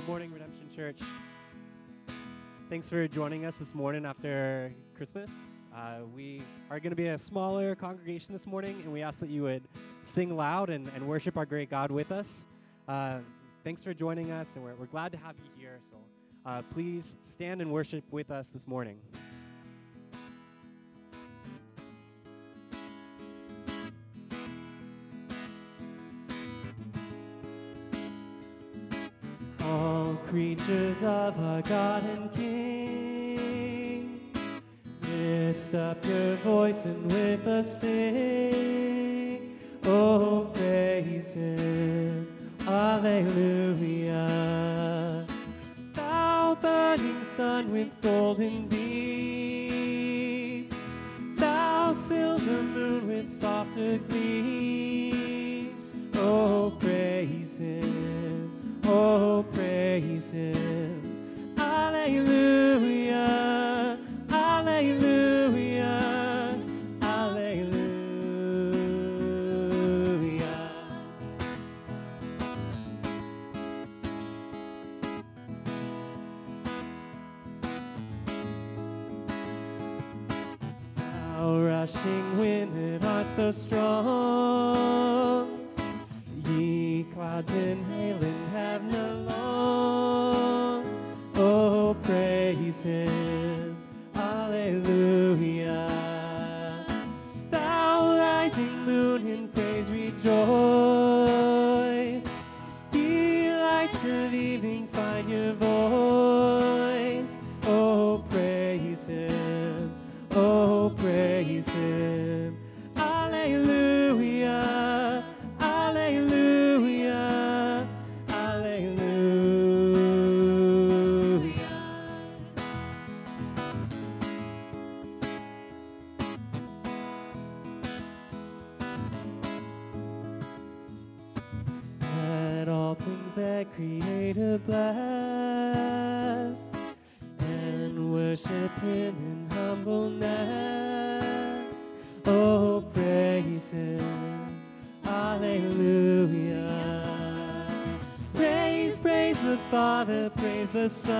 Good morning, Redemption Church. Thanks for joining us this morning after Christmas. Uh, we are going to be a smaller congregation this morning, and we ask that you would sing loud and, and worship our great God with us. Uh, thanks for joining us, and we're, we're glad to have you here. So uh, please stand and worship with us this morning. Creatures of our God and King, lift up your voice and with us sing. Oh, praise Him, Alleluia. Thou burning sun with golden Bless and worship Him in humbleness. Oh, praise Him, Alleluia. Praise, praise the Father, praise the Son,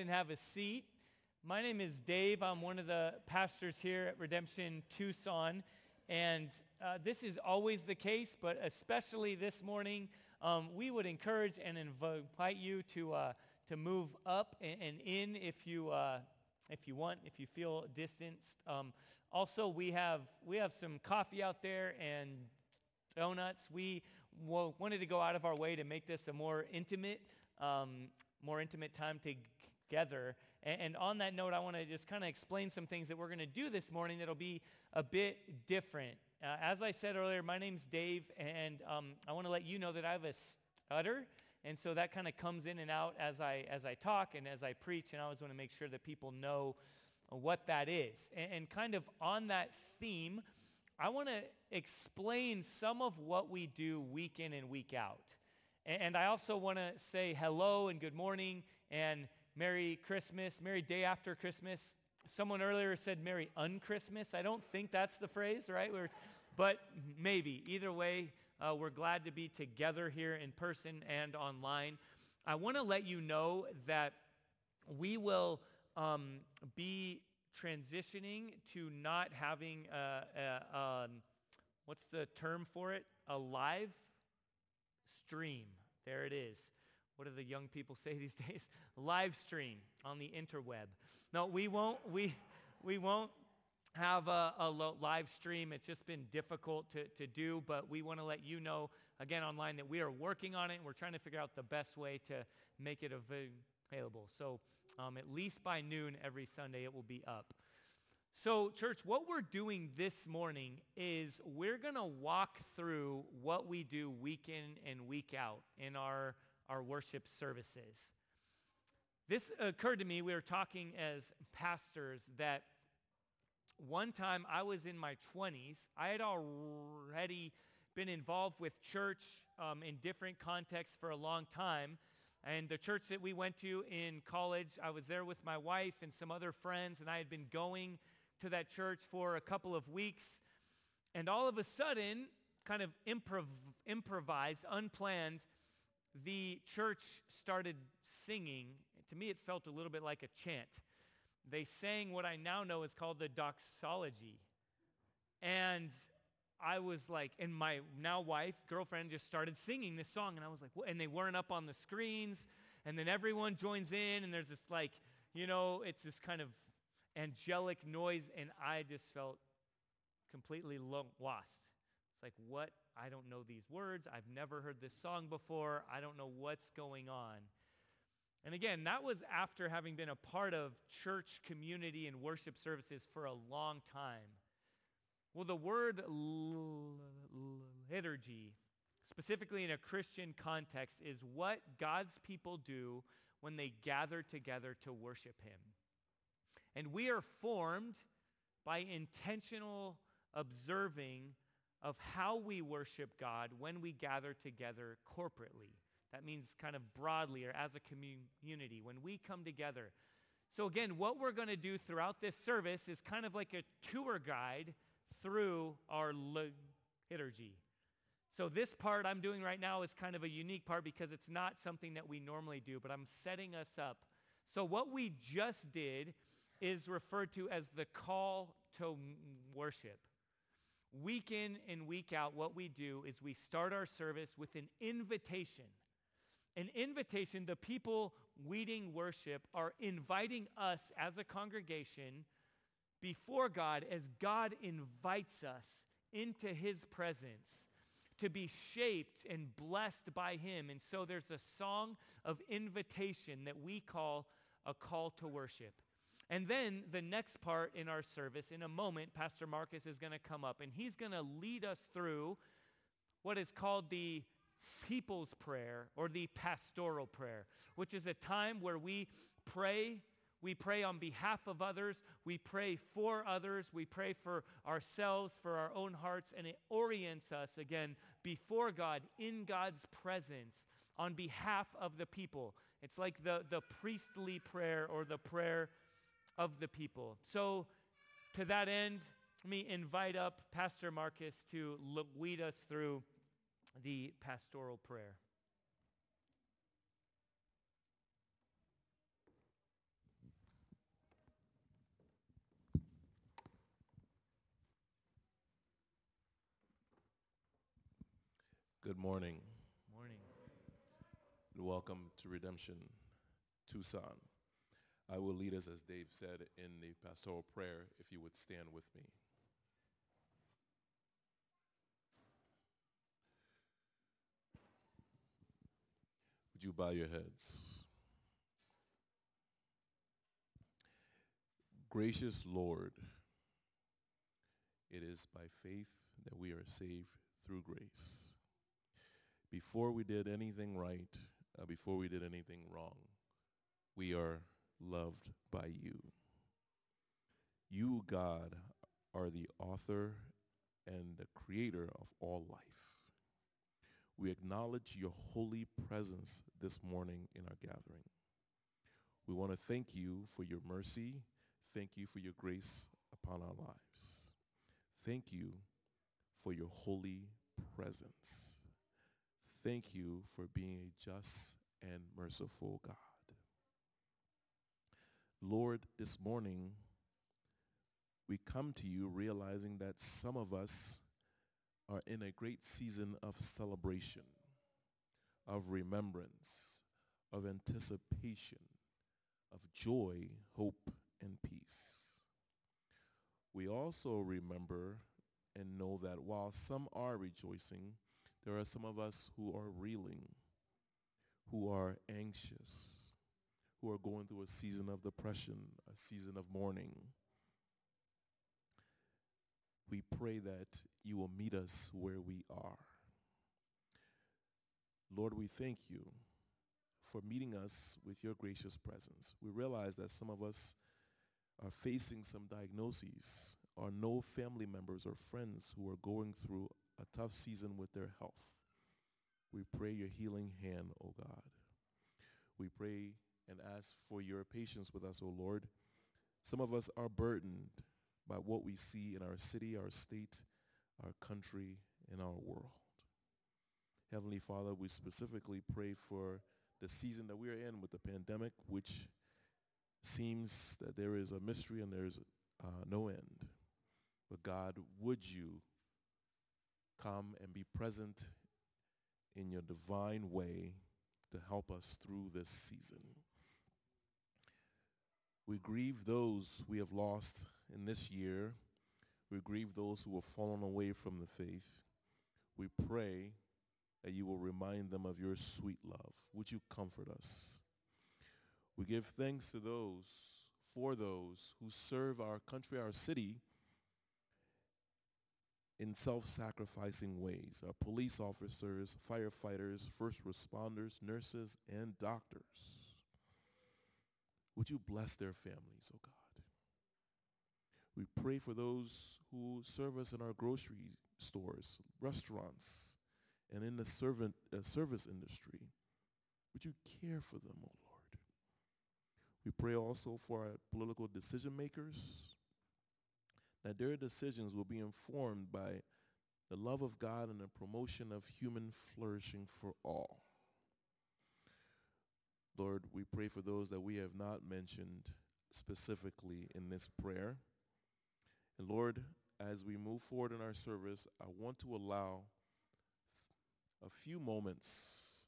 and have a seat. My name is Dave. I'm one of the pastors here at Redemption Tucson. And uh, this is always the case, but especially this morning, um, we would encourage and invite you to, uh, to move up and, and in if you, uh, if you want, if you feel distanced. Um, also, we have, we have some coffee out there and donuts. We wa- wanted to go out of our way to make this a more intimate, um, more intimate time together. And, and on that note, I want to just kind of explain some things that we're going to do this morning that'll be a bit different. Uh, as I said earlier, my name's Dave, and um, I want to let you know that I have a stutter. And so that kind of comes in and out as I, as I talk and as I preach, and I always want to make sure that people know what that is. And, and kind of on that theme, I want to explain some of what we do week in and week out. A- And I also want to say hello and good morning and Merry Christmas, Merry Day After Christmas. Someone earlier said Merry Un-Christmas. I don't think that's the phrase, right? But maybe. Either way, uh, we're glad to be together here in person and online. I want to let you know that we will um, be transitioning to not having a, a, um, what's the term for it? A live stream. There it is. What do the young people say these days? Live stream on the interweb. No, we won't. We we won't have a, a live stream. It's just been difficult to, to do, but we want to let you know, again, online that we are working on it and we're trying to figure out the best way to make it available. So um, at least by noon every Sunday it will be up. So church, what we're doing this morning is we're going to walk through what we do week in and week out in our, our worship services. This occurred to me, we were talking as pastors that one time I was in my 20s. I had already been involved with church um, in different contexts for a long time. And the church that we went to in college, I was there with my wife and some other friends, and I had been going to that church for a couple of weeks. And all of a sudden, kind of improv- improvised, unplanned, the church started singing. To me, it felt a little bit like a chant they sang what I now know is called the doxology. And I was like, and my now wife, girlfriend, just started singing this song. And I was like, what? and they weren't up on the screens. And then everyone joins in and there's this like, you know, it's this kind of angelic noise. And I just felt completely lost. It's like, what? I don't know these words. I've never heard this song before. I don't know what's going on. And again, that was after having been a part of church community and worship services for a long time. Well, the word liturgy, specifically in a Christian context, is what God's people do when they gather together to worship him. And we are formed by intentional observing of how we worship God when we gather together corporately. That means kind of broadly or as a community when we come together. So again, what we're going to do throughout this service is kind of like a tour guide through our liturgy. So this part I'm doing right now is kind of a unique part because it's not something that we normally do, but I'm setting us up. So what we just did is referred to as the call to worship. Week in and week out, what we do is we start our service with an invitation an invitation, the people leading worship are inviting us as a congregation before God as God invites us into his presence to be shaped and blessed by him. And so there's a song of invitation that we call a call to worship. And then the next part in our service, in a moment, Pastor Marcus is going to come up and he's going to lead us through what is called the people's prayer or the pastoral prayer, which is a time where we pray we pray on behalf of others. We pray for others. We pray for ourselves, for our own hearts, and it orients us again before God, in God's presence, on behalf of the people. It's like the, the priestly prayer or the prayer of the people. So to that end, let me invite up Pastor Marcus to lead us through the pastoral prayer. Good morning. Morning. Welcome to Redemption Tucson. I will lead us, as Dave said, in the pastoral prayer, if you would stand with me. Would you bow your heads? Gracious Lord, it is by faith that we are saved through grace. Before we did anything right, uh, before we did anything wrong, we are loved by you. You, God, are the author and the creator of all life. We acknowledge your holy presence this morning in our gathering. We want to thank you for your mercy. Thank you for your grace upon our lives. Thank you for your holy presence. Thank you for being a just and merciful God. Lord, this morning, we come to you realizing that some of us are in a great season of celebration, of remembrance, of anticipation, of joy, hope, and peace. We also remember and know that while some are rejoicing, there are some of us who are reeling, who are anxious, who are going through a season of depression, a season of mourning. We pray that you will meet us where we are. Lord, we thank you for meeting us with your gracious presence. We realize that some of us are facing some diagnoses or know family members or friends who are going through a tough season with their health. We pray your healing hand, O oh God. We pray and ask for your patience with us, O Lord. Some of us are burdened by what we see in our city, our state, our country, and our world. Heavenly Father, we specifically pray for the season that we are in with the pandemic, which seems that there is a mystery and there's uh, no end. But God, would you come and be present in your divine way to help us through this season? We grieve those we have lost in this year. We grieve those who have fallen away from the faith. We pray that you will remind them of your sweet love. Would you comfort us? We give thanks to those, for those who serve our country, our city, in self-sacrificing ways. Our police officers, firefighters, first responders, nurses, and doctors. Would you bless their families, oh God? We pray for those who serve us in our grocery stores, restaurants, and in the servant, uh, service industry. Would you care for them, oh Lord? We pray also for our political decision makers, that their decisions will be informed by the love of God and the promotion of human flourishing for all. Lord, we pray for those that we have not mentioned specifically in this prayer. And Lord, as we move forward in our service, I want to allow a few moments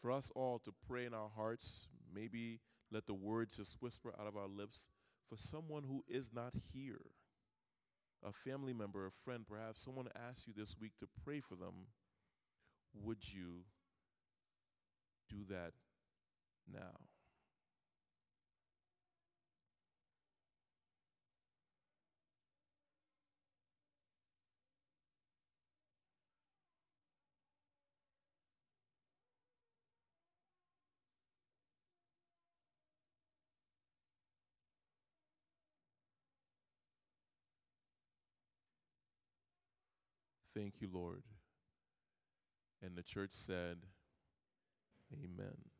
for us all to pray in our hearts. Maybe let the words just whisper out of our lips for someone who is not here a family member, a friend, perhaps someone asked you this week to pray for them, would you do that now? Thank you, Lord. And the church said, Amen.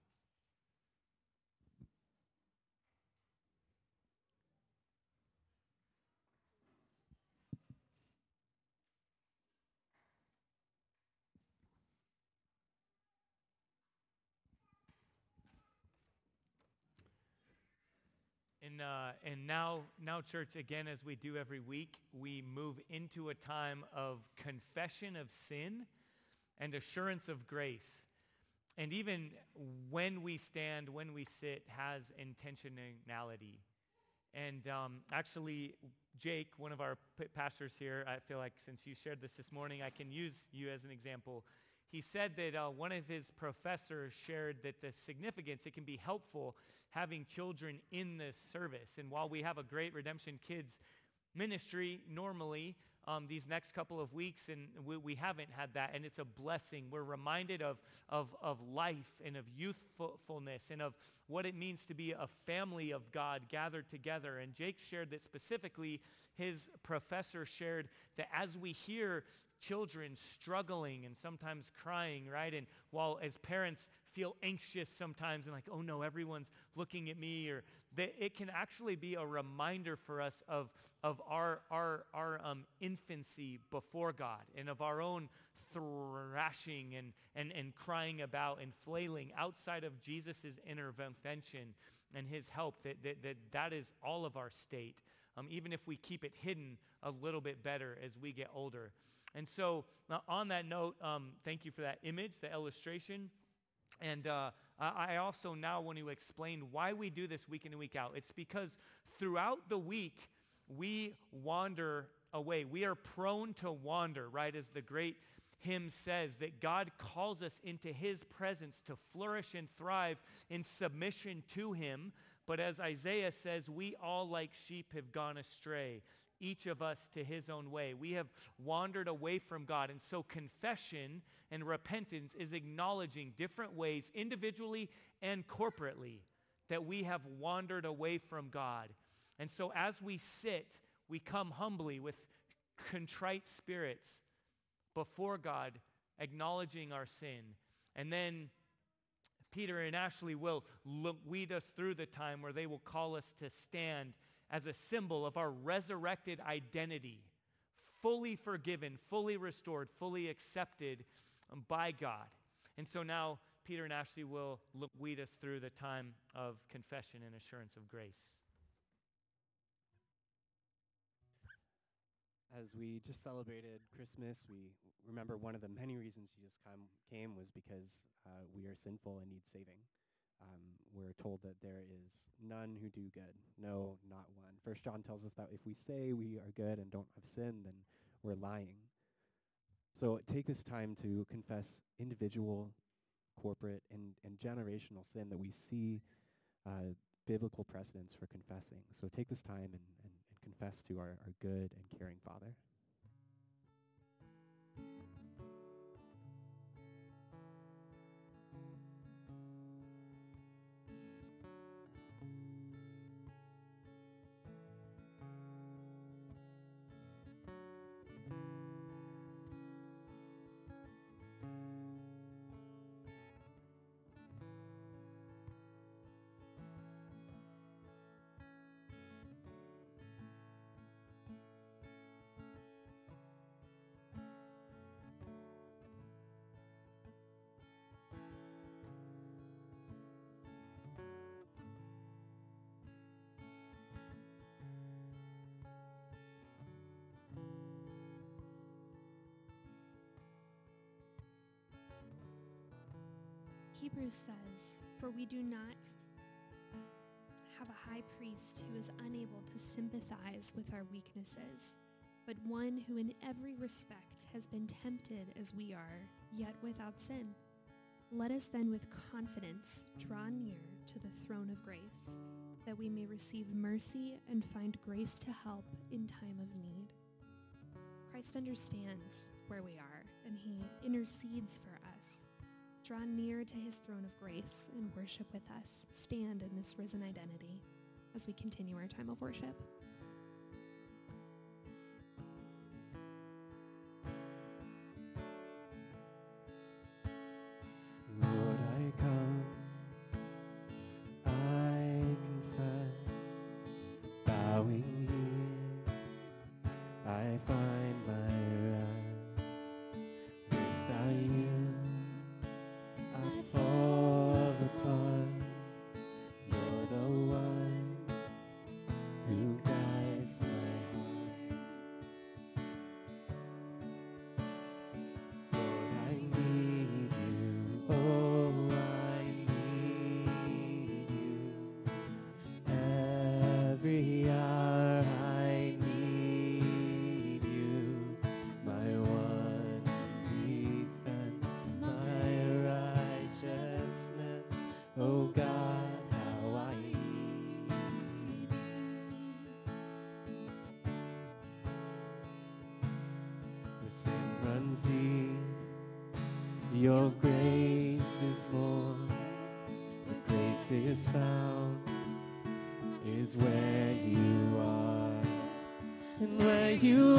And, uh, and now, now, church, again, as we do every week, we move into a time of confession of sin and assurance of grace. And even when we stand, when we sit, has intentionality. And um, actually, Jake, one of our pastors here, I feel like since you shared this this morning, I can use you as an example. He said that uh, one of his professors shared that the significance, it can be helpful having children in this service. And while we have a great Redemption Kids ministry normally um, these next couple of weeks, and we, we, haven't had that, and it's a blessing. We're reminded of, of, of life and of youthfulness and of what it means to be a family of God gathered together. And Jake shared that specifically his professor shared that as we hear children struggling and sometimes crying, right? And while as parents feel anxious sometimes and like, oh no, everyone's looking at me, or that it can actually be a reminder for us of, of our, our, our um, infancy before God and of our own thrashing and, and, and crying about and flailing outside of Jesus' intervention and his help, that, that, that that is all of our state um, even if we keep it hidden a little bit better as we get older. And so uh, on that note, um, thank you for that image, the illustration. And uh, I also now want to explain why we do this week in and week out. It's because throughout the week, we wander away. We are prone to wander, right? As the great hymn says, that God calls us into his presence to flourish and thrive in submission to him. But as Isaiah says, we all like sheep have gone astray, each of us to his own way. We have wandered away from God. And so confession and repentance is acknowledging different ways, individually and corporately, that we have wandered away from God. And so as we sit, we come humbly with contrite spirits before God, acknowledging our sin. And then Peter and Ashley will lead us through the time where they will call us to stand as a symbol of our resurrected identity, fully forgiven, fully restored, fully accepted by God. And so now Peter and Ashley will lead us through the time of confession and assurance of grace. As we just celebrated Christmas, we remember one of the many reasons Jesus come, came was because uh, we are sinful and need saving. Um, we're told that there is none who do good. No, not one. First John tells us that if we say we are good and don't have sin, then we're lying. So take this time to confess individual, corporate, and, and generational sin that we see uh, biblical precedents for confessing. So take this time and, and confess to our, our good and caring Father. Hebrews says, For we do not have a high priest who is unable to sympathize with our weaknesses, but one who in every respect has been tempted as we are, yet without sin. Let us then with confidence draw near to the throne of grace, that we may receive mercy and find grace to help in time of need. Christ understands where we are, and he intercedes for us. Draw near to his throne of grace and worship with us. Stand in this risen identity as we continue our time of worship. Your grace is more, the grace is found, is where you are. And where you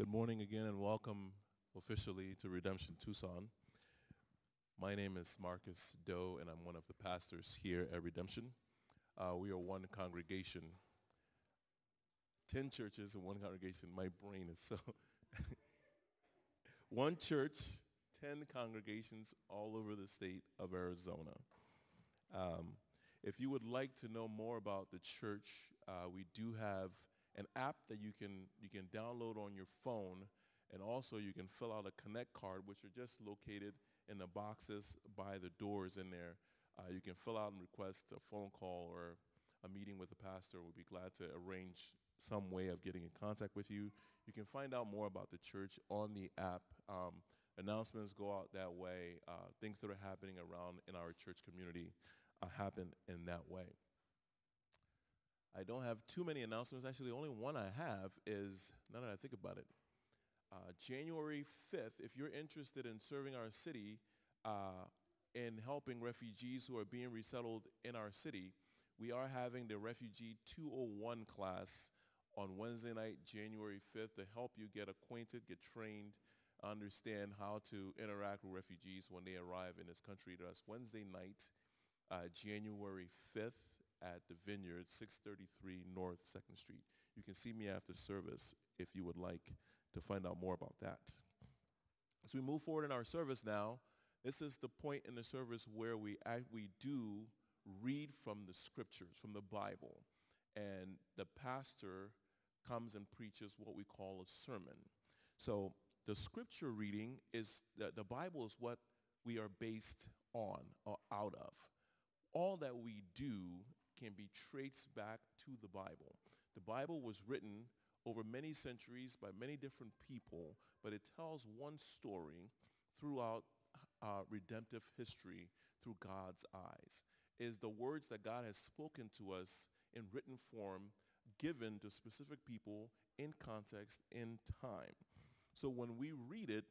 Good morning again and welcome officially to Redemption Tucson. My name is Marcus Doe and I'm one of the pastors here at Redemption. Uh, we are one congregation, 10 churches and one congregation. My brain is so. one church, 10 congregations all over the state of Arizona. Um, if you would like to know more about the church, uh, we do have an app that you can you can download on your phone, and also you can fill out a Connect card, which are just located in the boxes by the doors in there. Uh, you can fill out and request a phone call or a meeting with the pastor. We'll be glad to arrange some way of getting in contact with you. You can find out more about the church on the app. Um, announcements go out that way. Uh, things that are happening around in our church community uh, happen in that way. I don't have too many announcements. Actually, the only one I have is, now that I think about it, uh, January 5th, if you're interested in serving our city uh, in helping refugees who are being resettled in our city, we are having the Refugee 201 class on Wednesday night, January 5th, to help you get acquainted, get trained, understand how to interact with refugees when they arrive in this country. That's Wednesday night, uh, January 5th at the Vineyard, 633 North 2nd Street. You can see me after service if you would like to find out more about that. As we move forward in our service now, this is the point in the service where we, we do read from the scriptures, from the Bible, and the pastor comes and preaches what we call a sermon. So the scripture reading is, the, the Bible is what we are based on or out of. All that we do can be traced back to the Bible. The Bible was written over many centuries by many different people, but it tells one story throughout uh, redemptive history through God's eyes. Is the words that God has spoken to us in written form given to specific people in context, in time. So when we read it,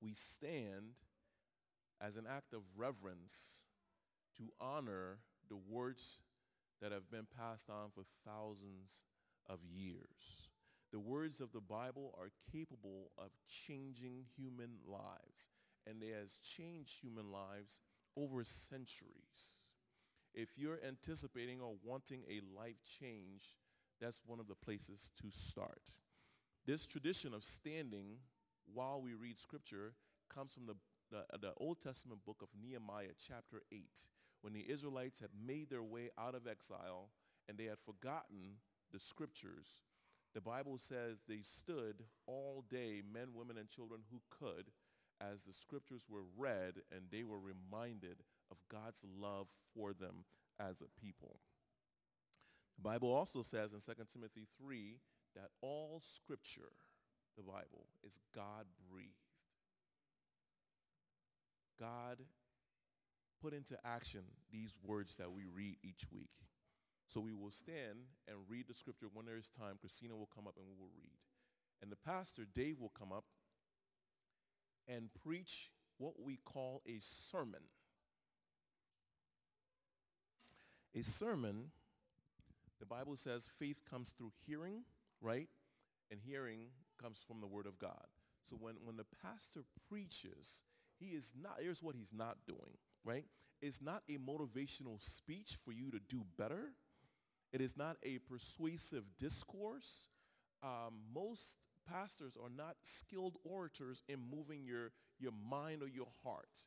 we stand as an act of reverence to honor the words that have been passed on for thousands of years. The words of the Bible are capable of changing human lives, and it has changed human lives over centuries. If you're anticipating or wanting a life change, that's one of the places to start. This tradition of standing while we read scripture comes from the, the, the Old Testament book of Nehemiah chapter 8 when the Israelites had made their way out of exile and they had forgotten the scriptures, the Bible says they stood all day, men, women, and children who could, as the scriptures were read and they were reminded of God's love for them as a people. The Bible also says in 2 Timothy 3 that all scripture, the Bible, is God-breathed. God put into action these words that we read each week. So we will stand and read the scripture when there is time. Christina will come up and we will read. And the pastor, Dave, will come up and preach what we call a sermon. A sermon, the Bible says faith comes through hearing, right? And hearing comes from the word of God. So when, when the pastor preaches, he is not, here's what he's not doing, right? It's not a motivational speech for you to do better. It is not a persuasive discourse. Um, most pastors are not skilled orators in moving your, your mind or your heart.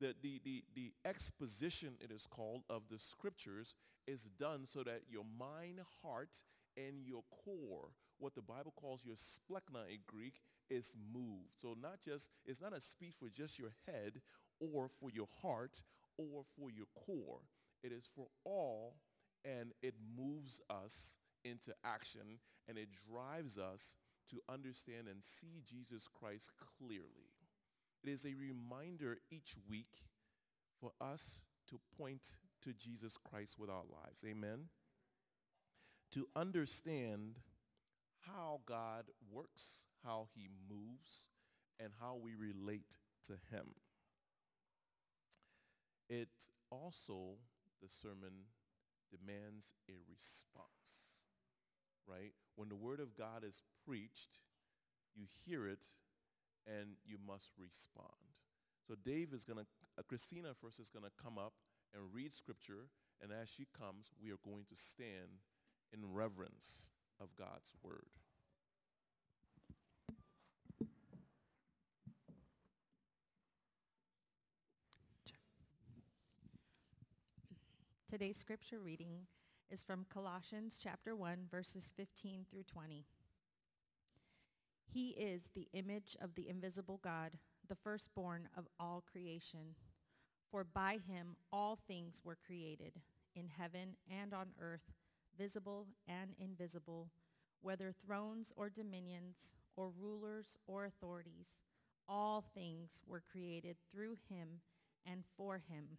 The, the, the, the exposition, it is called, of the scriptures is done so that your mind, heart, and your core, what the Bible calls your splanchna in Greek, is moved. So not just, it's not a speech for just your head or for your heart or for your core. It is for all and it moves us into action and it drives us to understand and see Jesus Christ clearly. It is a reminder each week for us to point to Jesus Christ with our lives. Amen. To understand how God works, how he moves, and how we relate to him. It also, the sermon demands a response, right? When the word of God is preached, you hear it and you must respond. So Dave is going to, uh, Christina first is going to come up and read scripture. And as she comes, we are going to stand in reverence of God's word. Today's scripture reading is from Colossians chapter 1 verses 15 through 20. He is the image of the invisible God, the firstborn of all creation. For by him all things were created, in heaven and on earth, visible and invisible, whether thrones or dominions or rulers or authorities. All things were created through him and for him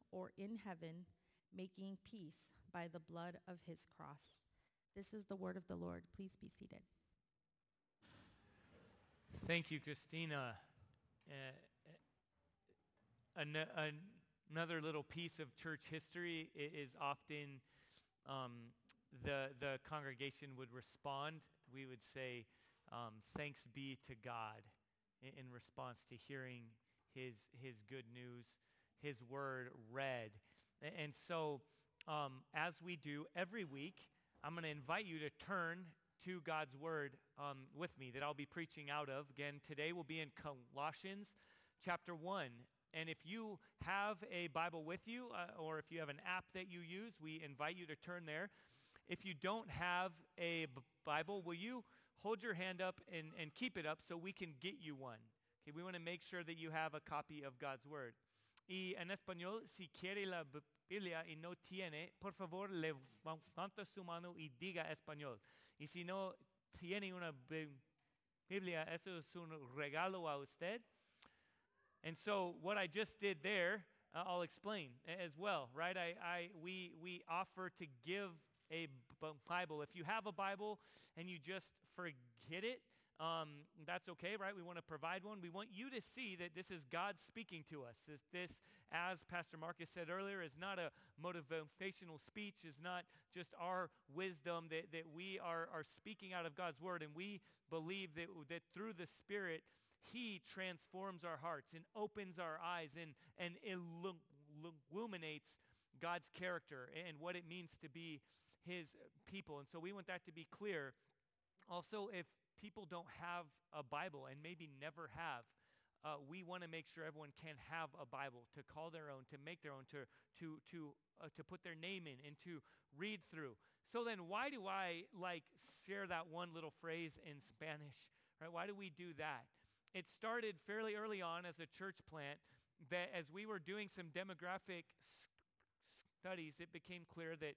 or in heaven, making peace by the blood of his cross. This is the word of the Lord. Please be seated. Thank you, Christina. Uh, an- an- another little piece of church history is often um, the, the congregation would respond. We would say, um, thanks be to God in, in response to hearing his, his good news his word read. And so um, as we do every week, I'm going to invite you to turn to God's word um, with me that I'll be preaching out of. Again, today we'll be in Colossians chapter 1. And if you have a Bible with you uh, or if you have an app that you use, we invite you to turn there. If you don't have a B- Bible, will you hold your hand up and, and keep it up so we can get you one? Okay, we want to make sure that you have a copy of God's word. Y en español, si quiere la Biblia y no tiene, por favor levanta su mano y diga español. Y si no tiene una Biblia, eso es un regalo a usted. And so what I just did there, uh, I'll explain as well, right? I, I, we, we offer to give a Bible. If you have a Bible and you just forget it, um, that's okay, right? We want to provide one. We want you to see that this is God speaking to us. This, this, as Pastor Marcus said earlier, is not a motivational speech, is not just our wisdom that, that we are, are speaking out of God's word. And we believe that, that through the Spirit, he transforms our hearts and opens our eyes and, and illuminates God's character and what it means to be his people. And so we want that to be clear Also, if people don't have a Bible and maybe never have, uh, we want to make sure everyone can have a Bible to call their own, to make their own, to, to, to, uh, to put their name in and to read through. So then why do I like share that one little phrase in Spanish? Right? Why do we do that? It started fairly early on as a church plant that as we were doing some demographic studies, it became clear that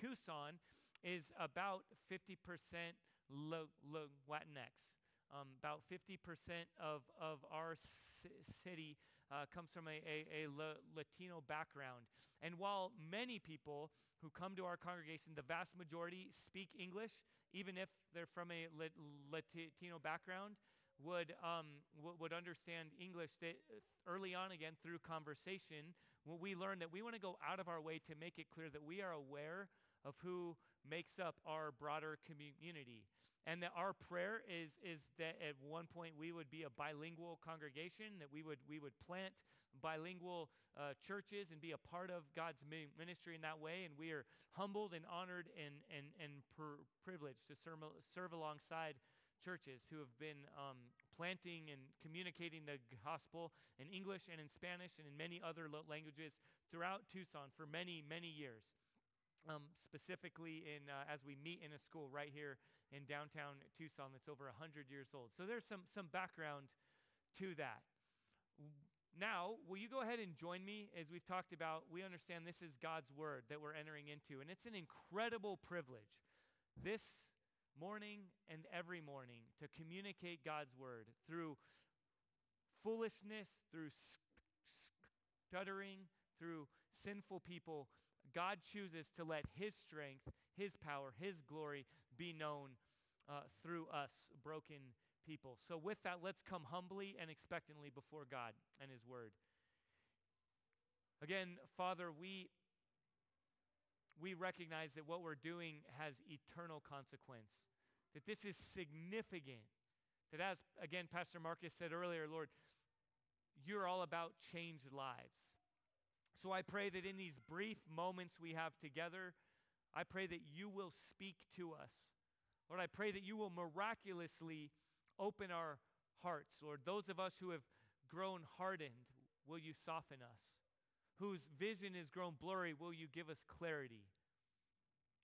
Tucson is about 50% Latinx. Um, about 50% of, of our city uh, comes from a, a, a Latino background. And while many people who come to our congregation, the vast majority speak English, even if they're from a Latino background, would, um, would understand English that early on again through conversation, we learned that we want to go out of our way to make it clear that we are aware of who makes up our broader community. And that our prayer is, is that at one point we would be a bilingual congregation, that we would, we would plant bilingual uh, churches and be a part of God's ministry in that way. And we are humbled and honored and, and, and privileged to serve, serve alongside churches who have been um, planting and communicating the gospel in English and in Spanish and in many other languages throughout Tucson for many, many years. Um, specifically in, uh, as we meet in a school right here in downtown Tucson that's over 100 years old. So there's some, some background to that. Now, will you go ahead and join me as we've talked about, we understand this is God's word that we're entering into, and it's an incredible privilege. This morning and every morning to communicate God's word through foolishness, through stuttering, through sinful people. God chooses to let his strength, his power, his glory be known uh, through us, broken people. So with that, let's come humbly and expectantly before God and his word. Again, Father, we we recognize that what we're doing has eternal consequence, that this is significant, that as, again, Pastor Marcus said earlier, Lord, you're all about changed lives. So I pray that in these brief moments we have together, I pray that you will speak to us. Lord, I pray that you will miraculously open our hearts. Lord, those of us who have grown hardened, will you soften us? whose vision has grown blurry, will you give us clarity?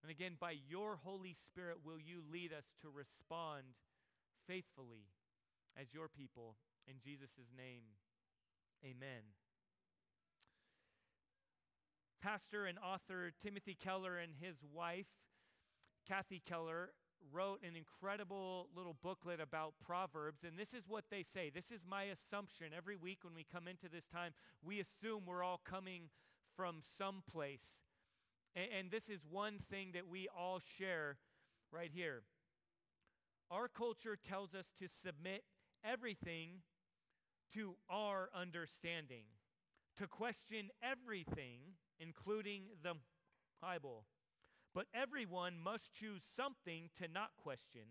And again, by your Holy Spirit, will you lead us to respond faithfully as your people. In Jesus' name, amen. Pastor and author Timothy Keller and his wife, Kathy Keller, wrote an incredible little booklet about Proverbs, and this is what they say. This is my assumption. Every week when we come into this time, we assume we're all coming from some place. And, and this is one thing that we all share right here. Our culture tells us to submit everything to our understanding, to question everything, including the Bible. But everyone must choose something to not question.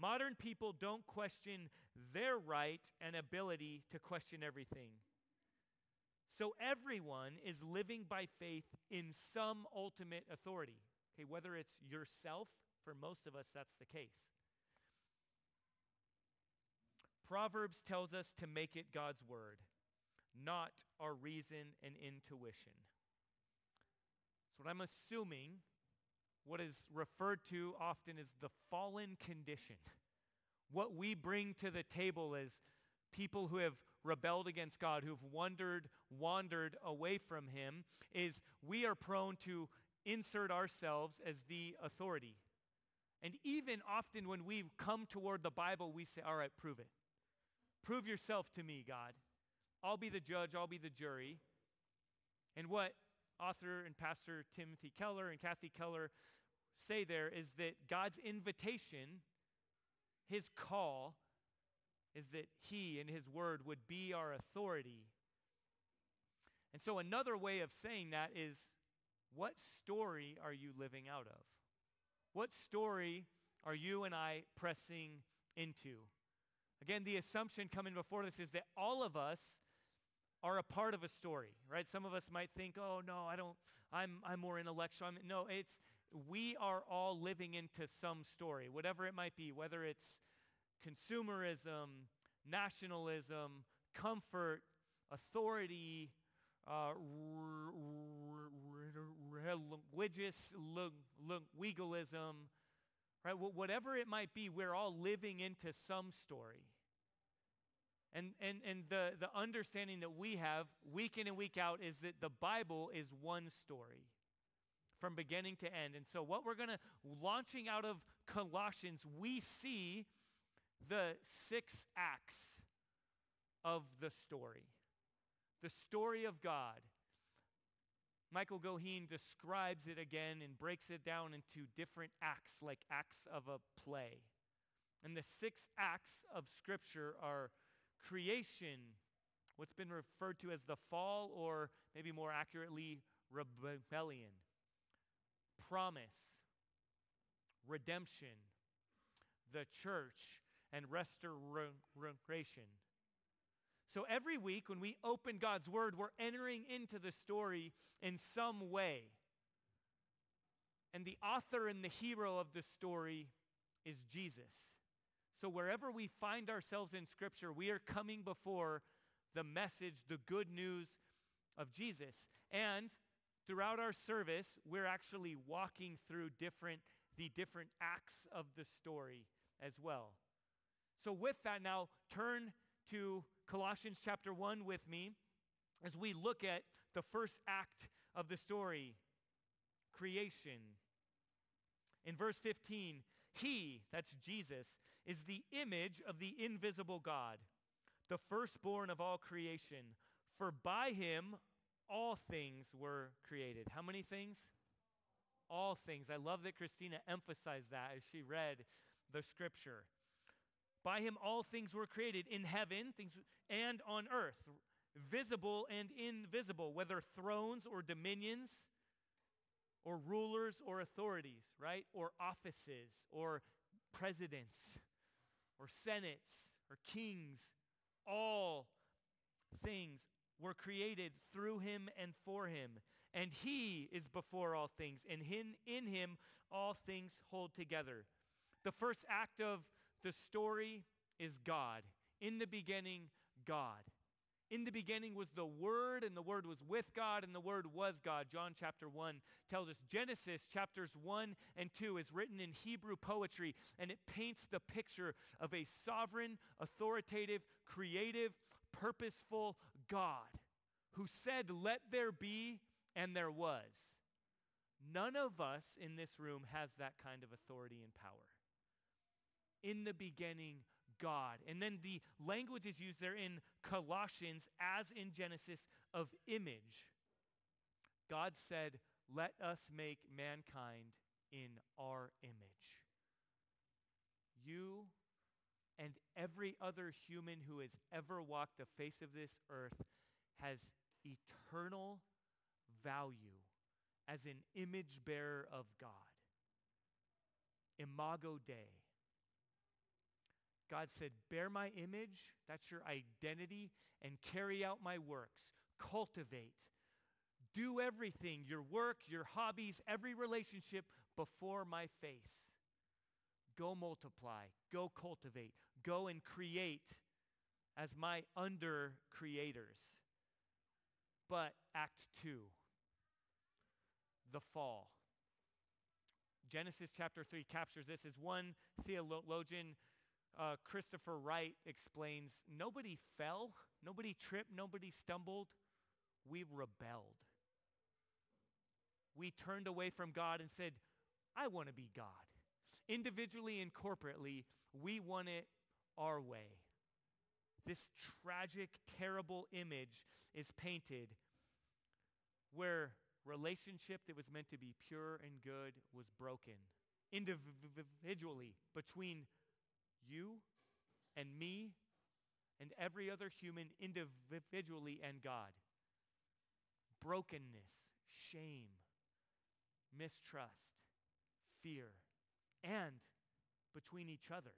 Modern people don't question their right and ability to question everything. So everyone is living by faith in some ultimate authority. Okay, whether it's yourself, for most of us that's the case. Proverbs tells us to make it God's word, not our reason and intuition. So what I'm assuming what is referred to often as the fallen condition. What we bring to the table as people who have rebelled against God, who've wandered, wandered away from him, is we are prone to insert ourselves as the authority. And even often when we come toward the Bible, we say, all right, prove it. Prove yourself to me, God. I'll be the judge. I'll be the jury. And what author and pastor Timothy Keller and Kathy Keller say there is that God's invitation, his call, is that he and his word would be our authority. And so another way of saying that is, what story are you living out of? What story are you and I pressing into? Again, the assumption coming before this is that all of us are a part of a story, right? Some of us might think, oh no, I don't, I'm, I'm more intellectual. I'm, no, it's, we are all living into some story, whatever it might be, whether it's consumerism, nationalism, comfort, authority, uh, religious legalism, right? Whatever it might be, we're all living into some story. And, and, and the, the understanding that we have week in and week out is that the Bible is one story from beginning to end. And so what we're going to, launching out of Colossians, we see the six acts of the story. The story of God. Michael Goheen describes it again and breaks it down into different acts, like acts of a play. And the six acts of Scripture are creation, what's been referred to as the fall, or maybe more accurately, rebellion, promise, redemption, the church, and restoration. So every week when we open God's word, we're entering into the story in some way. And the author and the hero of the story is Jesus. So wherever we find ourselves in Scripture, we are coming before the message, the good news of Jesus. And throughout our service, we're actually walking through different, the different acts of the story as well. So with that now, turn to Colossians chapter 1 with me as we look at the first act of the story, creation. In verse 15, he, that's Jesus, is the image of the invisible God, the firstborn of all creation. For by him all things were created. How many things? All things. I love that Christina emphasized that as she read the scripture. By him all things were created in heaven things and on earth, visible and invisible, whether thrones or dominions or rulers or authorities, right? Or offices or presidents or senates or kings. All things were created through him and for him. And he is before all things, and in, in him all things hold together. The first act of the story is God. In the beginning, God. In the beginning was the Word, and the Word was with God, and the Word was God. John chapter 1 tells us. Genesis chapters 1 and 2 is written in Hebrew poetry, and it paints the picture of a sovereign, authoritative, creative, purposeful God who said, let there be, and there was. None of us in this room has that kind of authority and power. In the beginning, God. And then the language is used there in Colossians as in Genesis of image. God said, let us make mankind in our image. You and every other human who has ever walked the face of this earth has eternal value as an image bearer of God. Imago Dei. God said, bear my image, that's your identity, and carry out my works. Cultivate. Do everything, your work, your hobbies, every relationship before my face. Go multiply. Go cultivate. Go and create as my under creators. But Act 2, the fall. Genesis chapter 3 captures this as one theologian uh, Christopher Wright explains, nobody fell, nobody tripped, nobody stumbled. We rebelled. We turned away from God and said, I want to be God. Individually and corporately, we want it our way. This tragic, terrible image is painted where relationship that was meant to be pure and good was broken individually between you and me and every other human individually and God. Brokenness, shame, mistrust, fear, and between each other.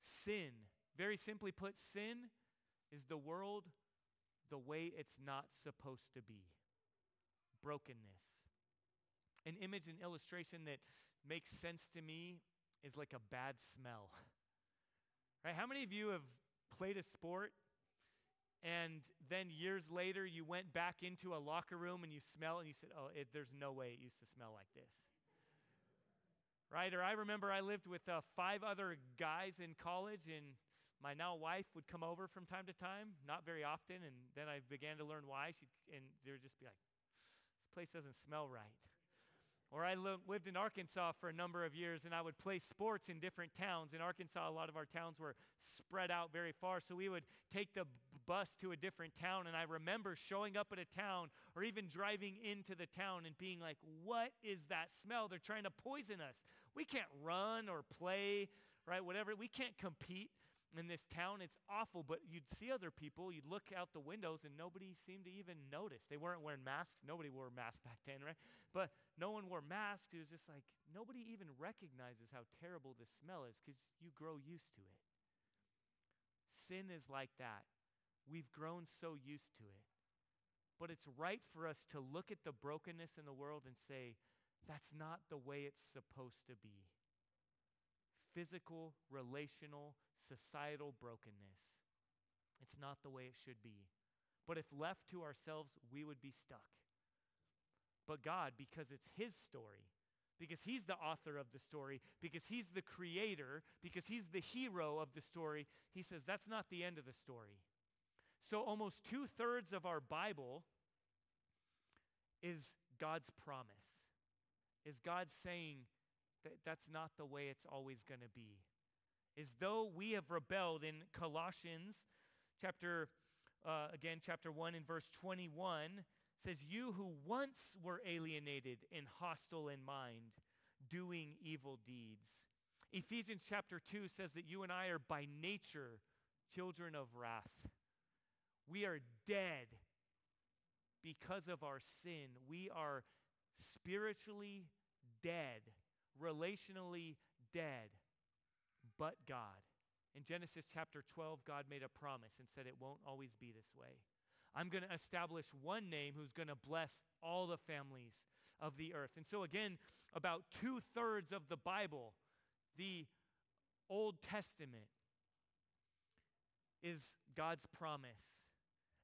Sin, very simply put, sin is the world the way it's not supposed to be. Brokenness. an image and illustration that makes sense to me is like a bad smell. Right? How many of you have played a sport and then years later you went back into a locker room and you smell and you said, oh, it, there's no way it used to smell like this. Right? Or I remember I lived with uh, five other guys in college and my now wife would come over from time to time, not very often, and then I began to learn why. She'd, and they would just be like, this place doesn't smell right. Or I li- lived in Arkansas for a number of years and I would play sports in different towns. In Arkansas, a lot of our towns were spread out very far. So we would take the bus to a different town. And I remember showing up at a town or even driving into the town and being like, what is that smell? They're trying to poison us. We can't run or play, right? Whatever. We can't compete in this town. It's awful, but you'd see other people. You'd look out the windows and nobody seemed to even notice. They weren't wearing masks. Nobody wore masks back then, right? But no one wore masks. It was just like nobody even recognizes how terrible this smell is because you grow used to it. Sin is like that. We've grown so used to it. But it's right for us to look at the brokenness in the world and say, that's not the way it's supposed to be. Physical, relational, societal brokenness. It's not the way it should be. But if left to ourselves, we would be stuck. But God, because it's his story, because he's the author of the story, because he's the creator, because he's the hero of the story, he says that's not the end of the story. So almost two-thirds of our Bible is God's promise. Is God saying that that's not the way it's always going to be is though we have rebelled in Colossians chapter, uh, again, chapter 1 and verse 21 says, you who once were alienated and hostile in mind, doing evil deeds. Ephesians chapter 2 says that you and I are by nature children of wrath. We are dead because of our sin. We are spiritually dead, relationally dead but God. In Genesis chapter 12, God made a promise and said it won't always be this way. I'm going to establish one name who's going to bless all the families of the earth. And so again, about two-thirds of the Bible, the Old Testament, is God's promise.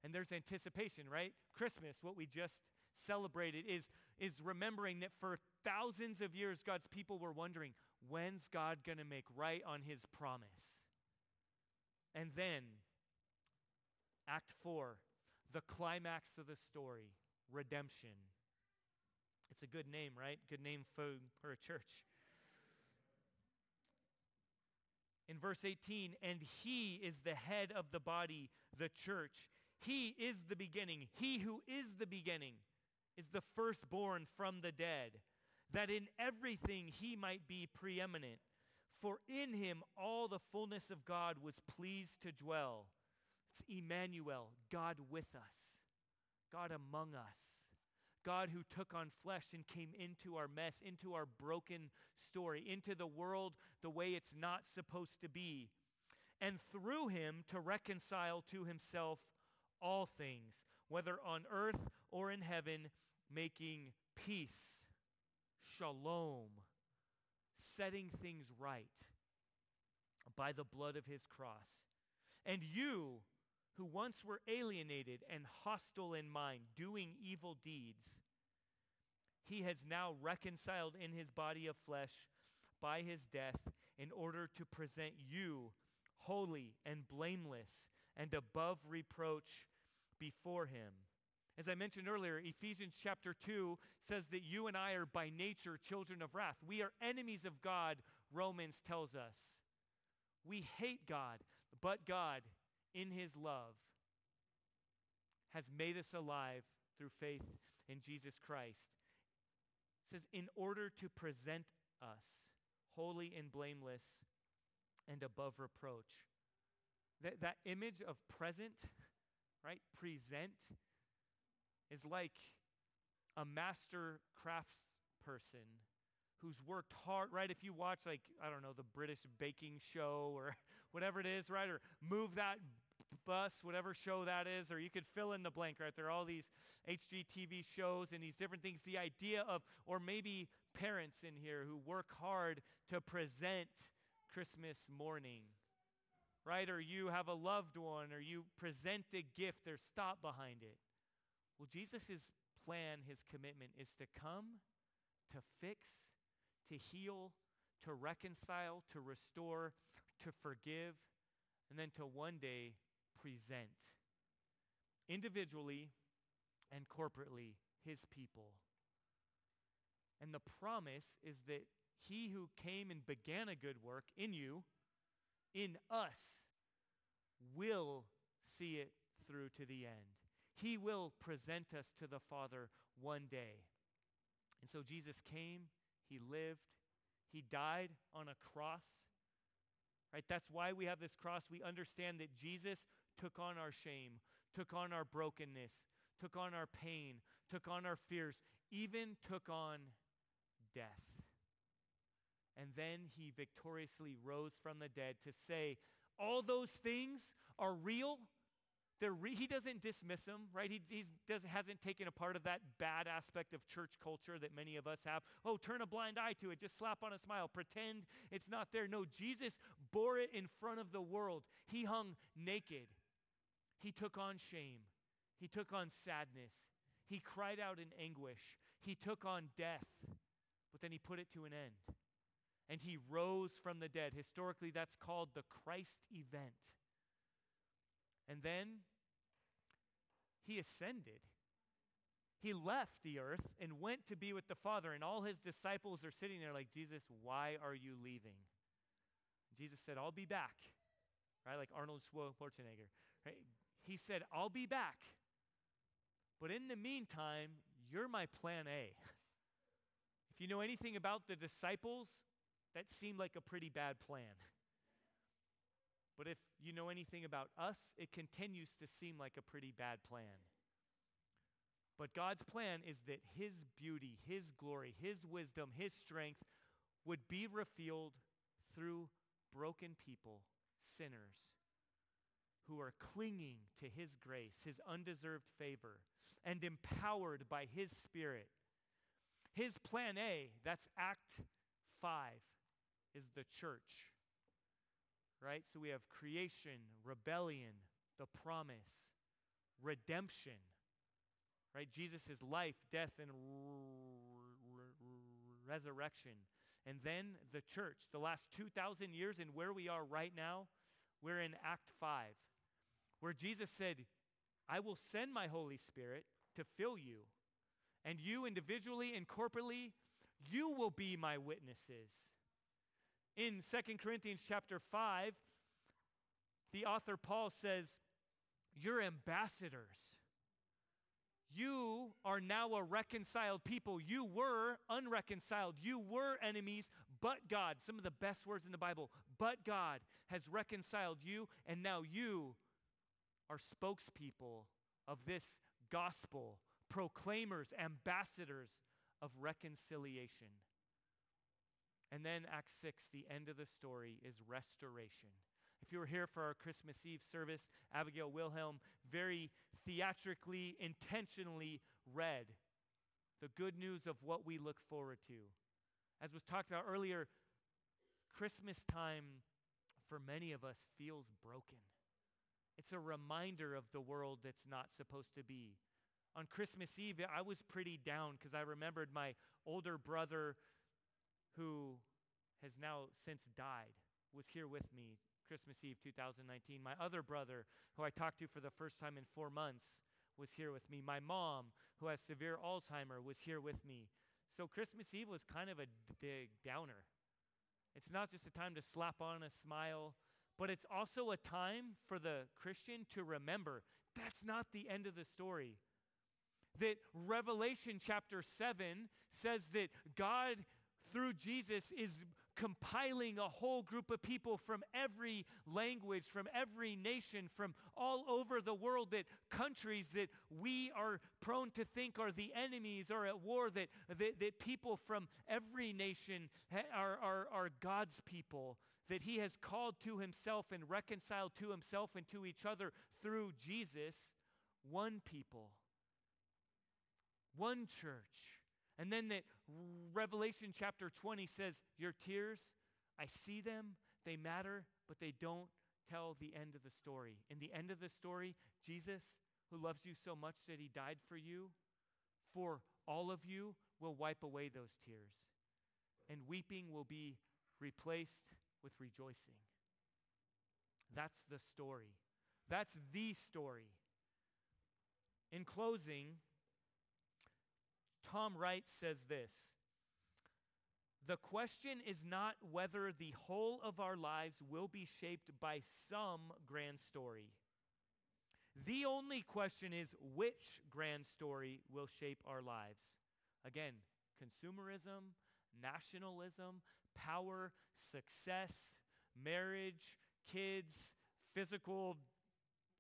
And there's anticipation, right? Christmas, what we just celebrated, is, is remembering that for thousands of years, God's people were wondering, when's God going to make right on his promise? And then, Act 4, the climax of the story, redemption. It's a good name, right? Good name for, for a church. In verse 18, and he is the head of the body, the church. He is the beginning. He who is the beginning is the firstborn from the dead that in everything he might be preeminent. For in him all the fullness of God was pleased to dwell. It's Emmanuel, God with us, God among us. God who took on flesh and came into our mess, into our broken story, into the world the way it's not supposed to be. And through him to reconcile to himself all things, whether on earth or in heaven, making peace shalom, setting things right by the blood of his cross. And you, who once were alienated and hostile in mind, doing evil deeds, he has now reconciled in his body of flesh by his death in order to present you holy and blameless and above reproach before him. As I mentioned earlier, Ephesians chapter 2 says that you and I are by nature children of wrath. We are enemies of God, Romans tells us. We hate God, but God, in his love, has made us alive through faith in Jesus Christ. It says, in order to present us holy and blameless and above reproach. That, that image of present, right, present, is like a master crafts person who's worked hard, right? If you watch like, I don't know, the British baking show or whatever it is, right? Or move that Bus, whatever show that is, or you could fill in the blank, right? There are all these HGTV shows and these different things. The idea of, or maybe parents in here who work hard to present Christmas morning, right? Or you have a loved one, or you present a gift, there's thought behind it. Well, Jesus' plan, his commitment is to come, to fix, to heal, to reconcile, to restore, to forgive, and then to one day present individually and corporately his people. And the promise is that he who came and began a good work in you, in us, will see it through to the end. He will present us to the Father one day. And so Jesus came, he lived, he died on a cross. Right? That's why we have this cross. We understand that Jesus took on our shame, took on our brokenness, took on our pain, took on our fears, even took on death. And then he victoriously rose from the dead to say, all those things are real. Re- he doesn't dismiss them, right? He he's, doesn't, hasn't taken a part of that bad aspect of church culture that many of us have. Oh, turn a blind eye to it. Just slap on a smile. Pretend it's not there. No, Jesus bore it in front of the world. He hung naked. He took on shame. He took on sadness. He cried out in anguish. He took on death, but then he put it to an end. And he rose from the dead. Historically, that's called the Christ event. And then he ascended. He left the earth and went to be with the Father. And all his disciples are sitting there like, Jesus, why are you leaving? Jesus said, I'll be back. Right? Like Arnold Schwarzenegger. Right? He said, I'll be back. But in the meantime, you're my plan A. If you know anything about the disciples, that seemed like a pretty bad plan. But if you know anything about us, it continues to seem like a pretty bad plan. But God's plan is that his beauty, his glory, his wisdom, his strength would be revealed through broken people, sinners, who are clinging to his grace, his undeserved favor, and empowered by his spirit. His plan A, that's Act 5, is the church. Right? So we have creation, rebellion, the promise, redemption. Right? Jesus' life, death, and resurrection. And then the church, the last 2,000 years and where we are right now, we're in Act 5, where Jesus said, I will send my Holy Spirit to fill you. And you individually and corporately, you will be my witnesses in 2 Corinthians chapter 5, the author Paul says, you're ambassadors. You are now a reconciled people. You were unreconciled. You were enemies, but God, some of the best words in the Bible, but God has reconciled you, and now you are spokespeople of this gospel, proclaimers, ambassadors of reconciliation. And then Acts 6, the end of the story, is restoration. If you were here for our Christmas Eve service, Abigail Wilhelm very theatrically, intentionally read the good news of what we look forward to. As was talked about earlier, Christmas time for many of us feels broken. It's a reminder of the world that's not supposed to be. On Christmas Eve, I was pretty down because I remembered my older brother who has now since died, was here with me Christmas Eve 2019. My other brother, who I talked to for the first time in four months, was here with me. My mom, who has severe Alzheimer, was here with me. So Christmas Eve was kind of a downer. It's not just a time to slap on a smile, but it's also a time for the Christian to remember that's not the end of the story. That Revelation chapter 7 says that God through Jesus is compiling a whole group of people from every language, from every nation, from all over the world, that countries that we are prone to think are the enemies or at war, that, that, that people from every nation are, are, are God's people, that he has called to himself and reconciled to himself and to each other through Jesus, one people, one church. And then that Revelation chapter 20 says, your tears, I see them, they matter, but they don't tell the end of the story. In the end of the story, Jesus, who loves you so much that he died for you, for all of you, will wipe away those tears. And weeping will be replaced with rejoicing. That's the story. That's the story. In closing, Tom Wright says this. The question is not whether the whole of our lives will be shaped by some grand story. The only question is which grand story will shape our lives. Again, consumerism, nationalism, power, success, marriage, kids, physical,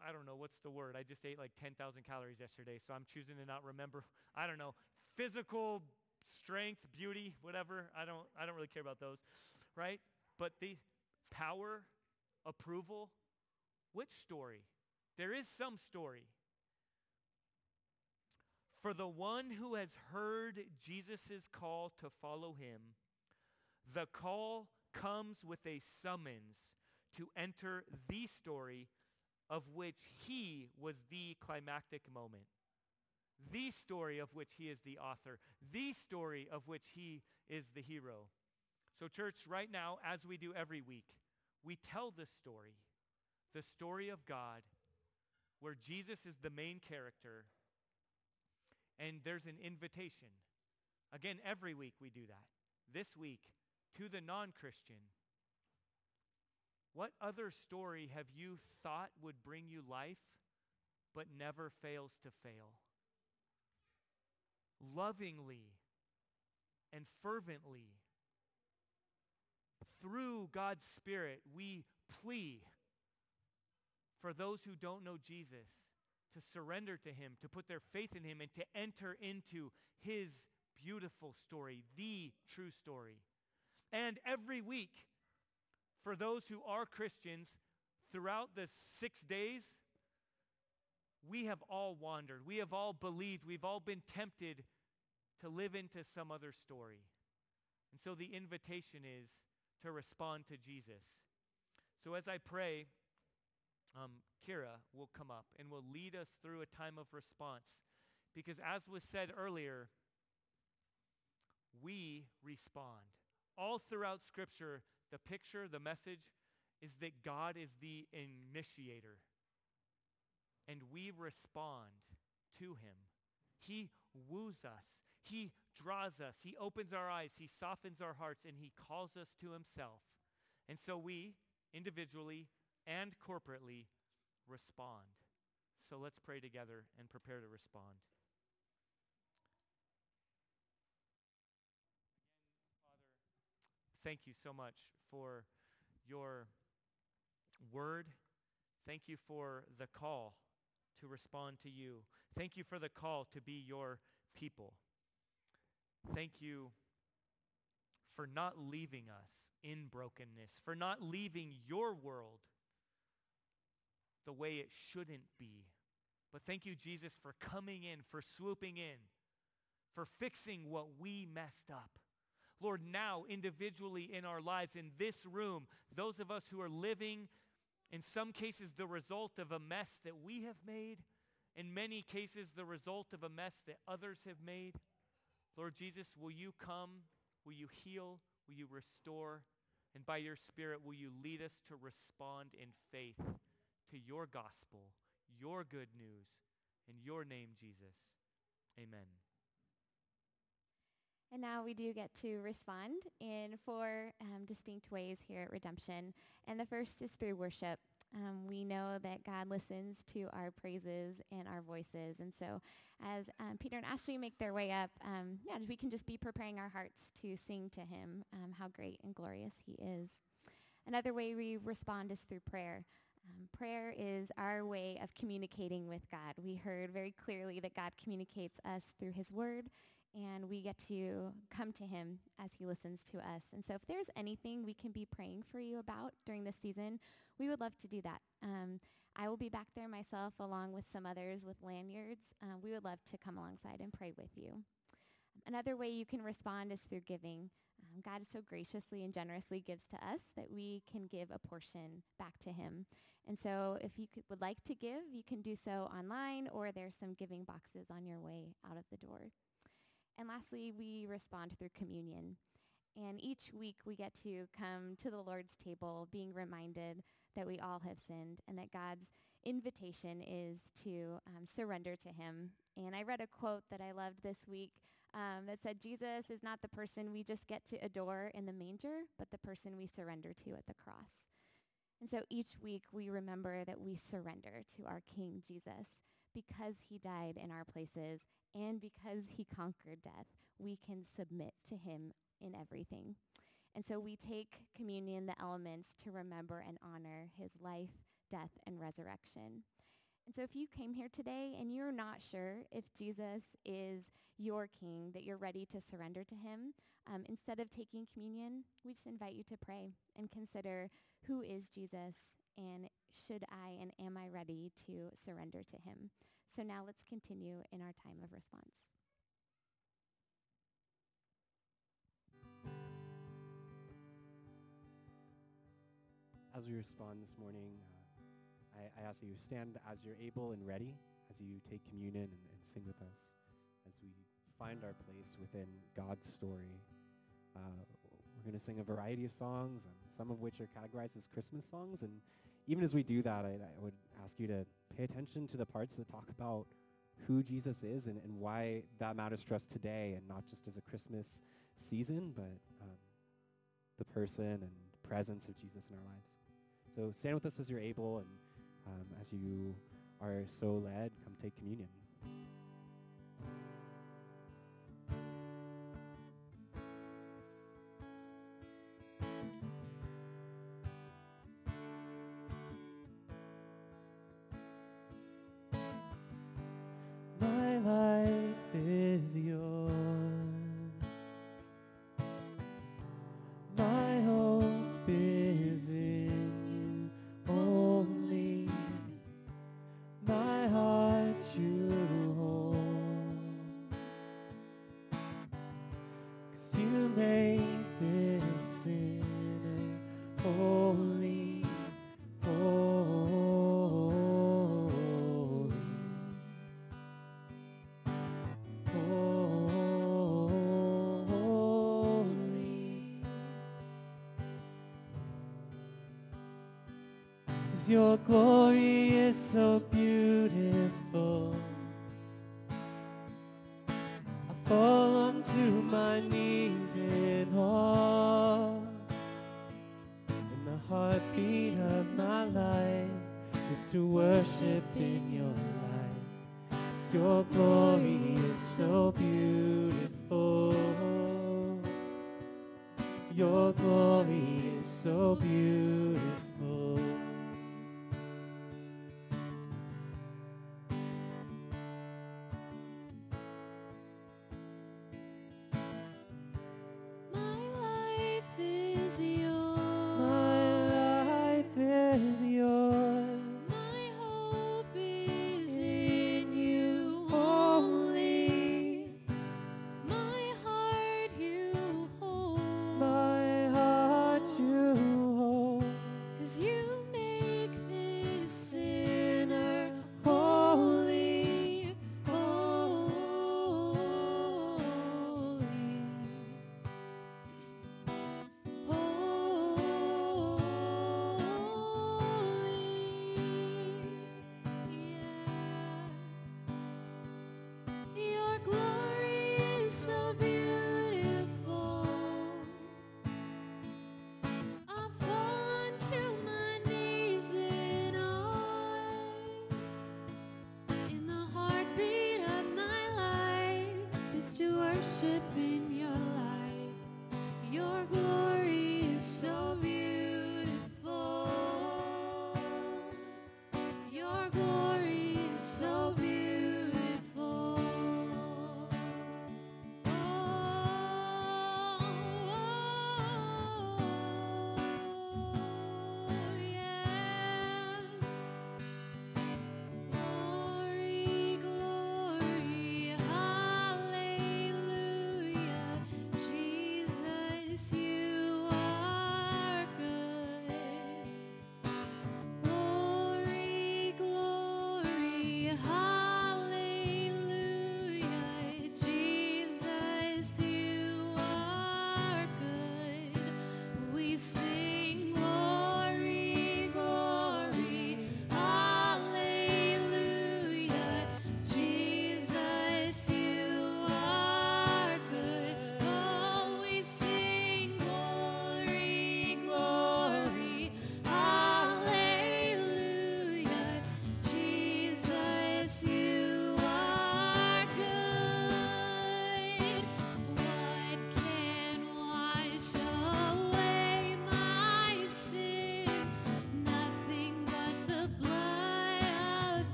I don't know, what's the word? I just ate like 10,000 calories yesterday, so I'm choosing to not remember. I don't know. Physical strength, beauty, whatever. I don't, I don't really care about those, right? But the power, approval, which story? There is some story. For the one who has heard Jesus' call to follow him, the call comes with a summons to enter the story of which he was the climactic moment. The story of which he is the author. The story of which he is the hero. So church, right now, as we do every week, we tell the story, the story of God, where Jesus is the main character, and there's an invitation. Again, every week we do that. This week, to the non-Christian, what other story have you thought would bring you life but never fails to fail? Lovingly and fervently, through God's Spirit, we plea for those who don't know Jesus to surrender to him, to put their faith in him, and to enter into his beautiful story, the true story. And every week, for those who are Christians, throughout the six days, we have all wandered. We have all believed. We've all been tempted to live into some other story. And so the invitation is to respond to Jesus. So as I pray, um, Kira will come up and will lead us through a time of response. Because as was said earlier, we respond. All throughout Scripture, the picture, the message is that God is the initiator. And we respond to him. He woos us. He draws us. He opens our eyes. He softens our hearts. And he calls us to himself. And so we, individually and corporately, respond. So let's pray together and prepare to respond. thank you so much for your word. Thank you for the call to respond to you. Thank you for the call to be your people. Thank you for not leaving us in brokenness, for not leaving your world the way it shouldn't be. But thank you, Jesus, for coming in, for swooping in, for fixing what we messed up. Lord, now individually in our lives, in this room, those of us who are living, in some cases, the result of a mess that we have made, in many cases, the result of a mess that others have made. Lord Jesus, will you come? Will you heal? Will you restore? And by your Spirit, will you lead us to respond in faith to your gospel, your good news, in your name, Jesus. Amen. And now we do get to respond in four um, distinct ways here at Redemption. And the first is through worship. Um, we know that God listens to our praises and our voices. And so as um, Peter and Ashley make their way up, um, yeah, we can just be preparing our hearts to sing to him um, how great and glorious he is. Another way we respond is through prayer. Um, prayer is our way of communicating with God. We heard very clearly that God communicates us through his word, and we get to come to him as he listens to us. And so if there's anything we can be praying for you about during this season, we would love to do that. Um, I will be back there myself along with some others with lanyards. Uh, we would love to come alongside and pray with you. Another way you can respond is through giving. Um, God so graciously and generously gives to us that we can give a portion back to him. And so if you could, would like to give, you can do so online or there's some giving boxes on your way out of the door. And lastly, we respond through communion. And each week we get to come to the Lord's table being reminded that we all have sinned and that God's invitation is to um, surrender to him. And I read a quote that I loved this week um, that said, Jesus is not the person we just get to adore in the manger, but the person we surrender to at the cross. And so each week we remember that we surrender to our King Jesus because he died in our places and because he conquered death, we can submit to him in everything. And so we take communion, the elements, to remember and honor his life, death, and resurrection. And so if you came here today and you're not sure if Jesus is your king, that you're ready to surrender to him, um, instead of taking communion, we just invite you to pray and consider who is Jesus and should I and am I ready to surrender to him? So now let's continue in our time of response. As we respond this morning, uh, I, I, ask that you stand as you're able and ready as you take communion and, and sing with us as we find our place within God's story. Uh, we're going to sing a variety of songs, um, some of which are categorized as Christmas songs. And even as we do that, I, I would ask you to pay attention to the parts that talk about who Jesus is and, and why that matters for us today and not just as a Christmas season, but um, the person and presence of Jesus in our lives. So stand with us as you're able, and um, as you are so led, come take communion. Your glory is so beautiful. I fall onto my knees in awe. And the heartbeat of my life is to worship in your light. Your glory is so beautiful. Your glory is so beautiful.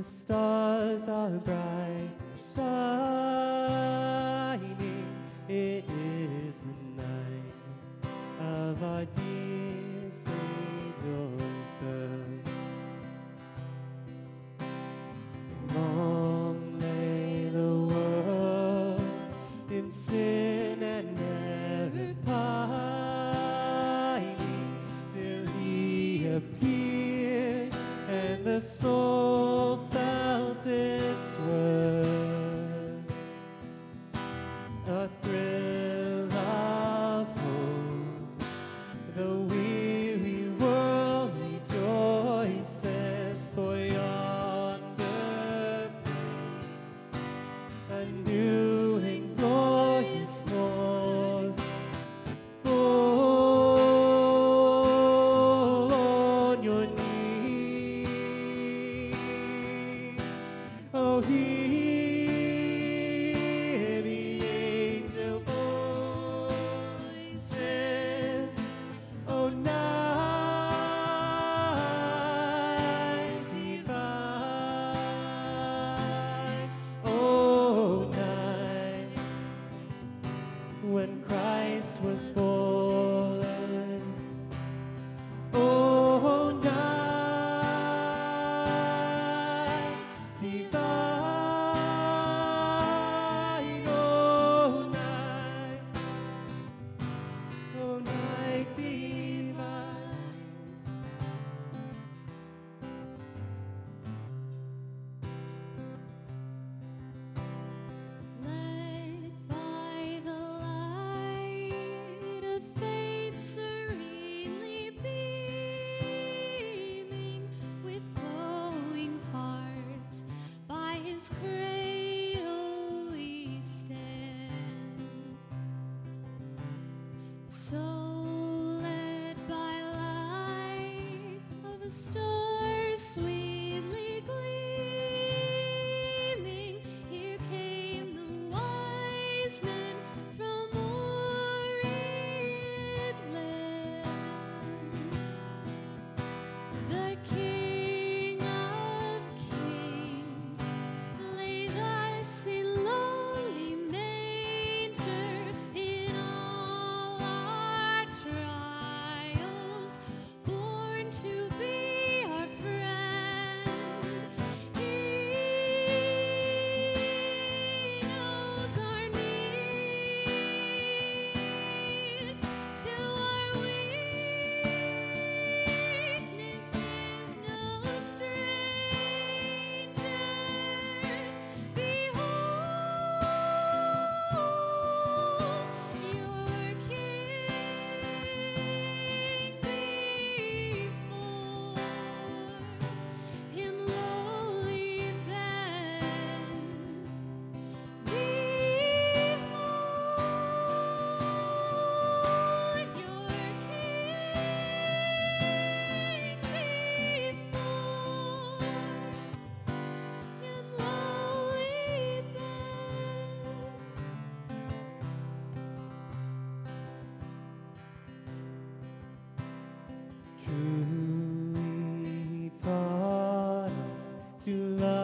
The stars are bright, shining. It is the night of our dear Savior's birth. Long lay the world in sin and error pining till He appears and the soul. love.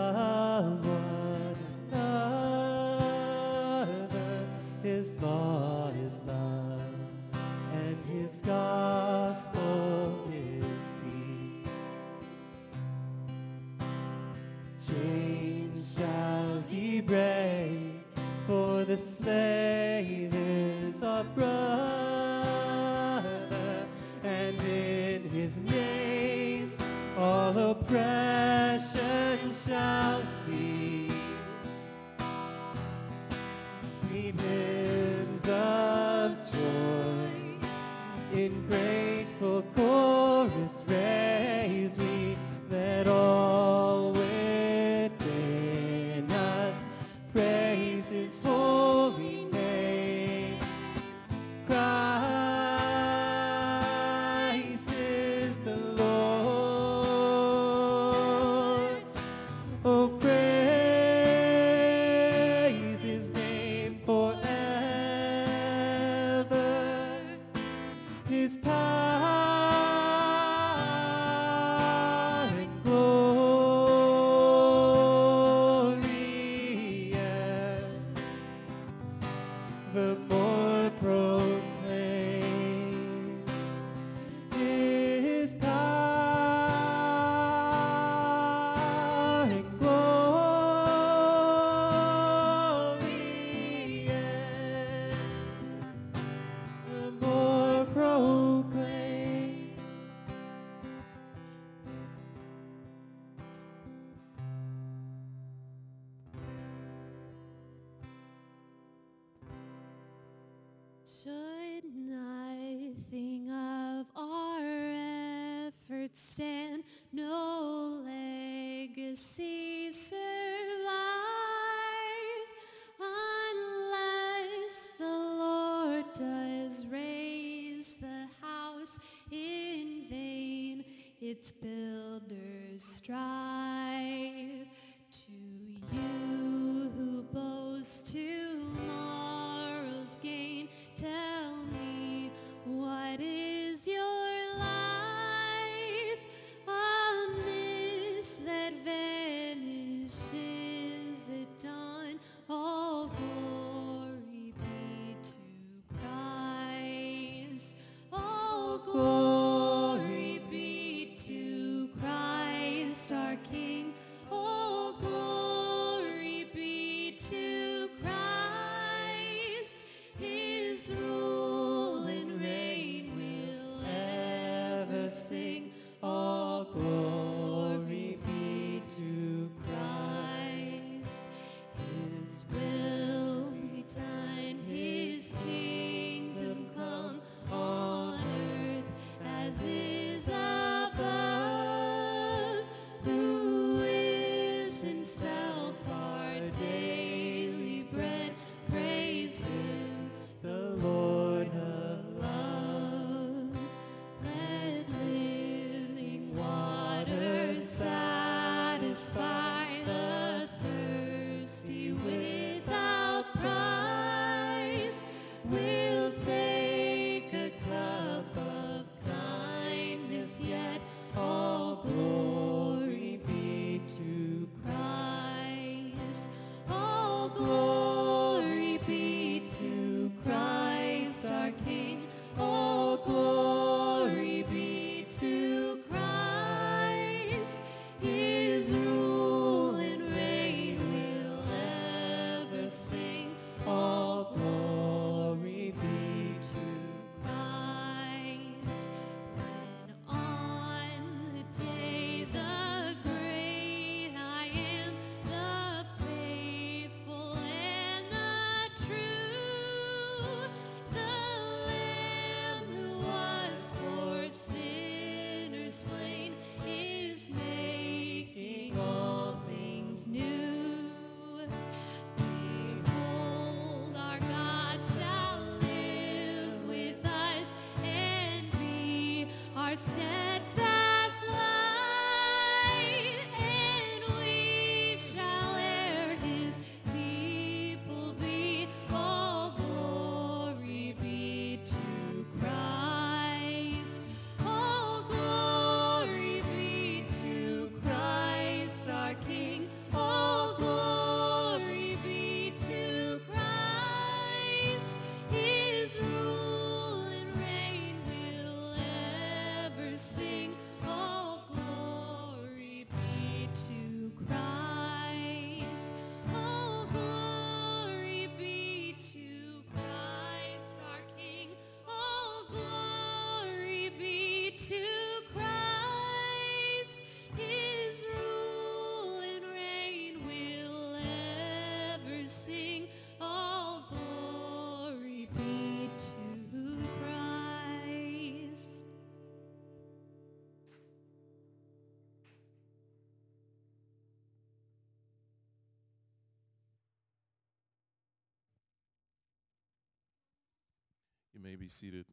may be seated.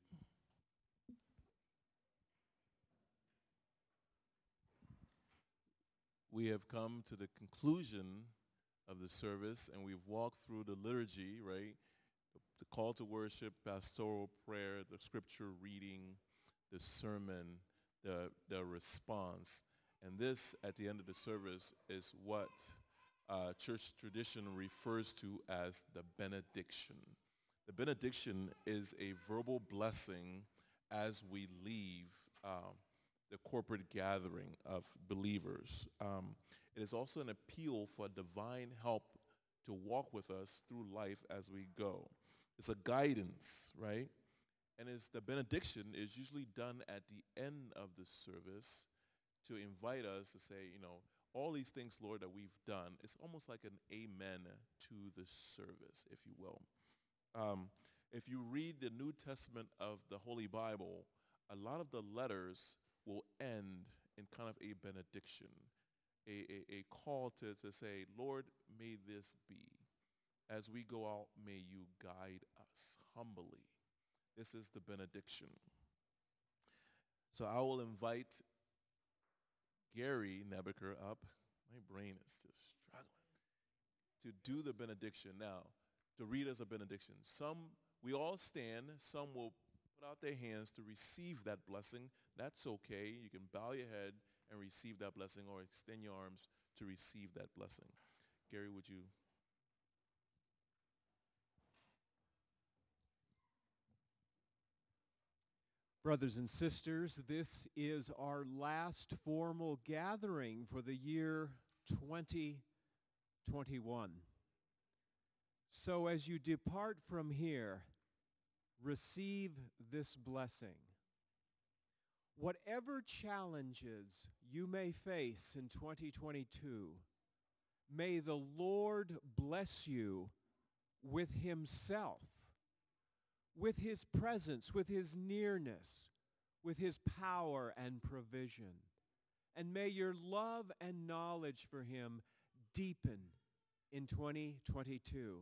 We have come to the conclusion of the service and we've walked through the liturgy, right? The call to worship, pastoral prayer, the scripture reading, the sermon, the, the response. And this, at the end of the service, is what uh, church tradition refers to as the benediction. The benediction is a verbal blessing as we leave um, the corporate gathering of believers. Um, it is also an appeal for divine help to walk with us through life as we go. It's a guidance, right? And it's the benediction is usually done at the end of the service to invite us to say, you know, all these things, Lord, that we've done. It's almost like an amen to the service, if you will. Um, if you read the New Testament of the Holy Bible, a lot of the letters will end in kind of a benediction, a, a, a call to, to say, Lord, may this be. As we go out, may you guide us humbly. This is the benediction. So I will invite Gary Nebeker up. My brain is just struggling. To do the benediction. Now, to read as a benediction. Some, we all stand. Some will put out their hands to receive that blessing. That's okay. You can bow your head and receive that blessing or extend your arms to receive that blessing. Gary, would you? Brothers and sisters, this is our last formal gathering for the year 2021. So as you depart from here, receive this blessing. Whatever challenges you may face in 2022, may the Lord bless you with himself with his presence, with his nearness, with his power and provision. And may your love and knowledge for him deepen in 2022.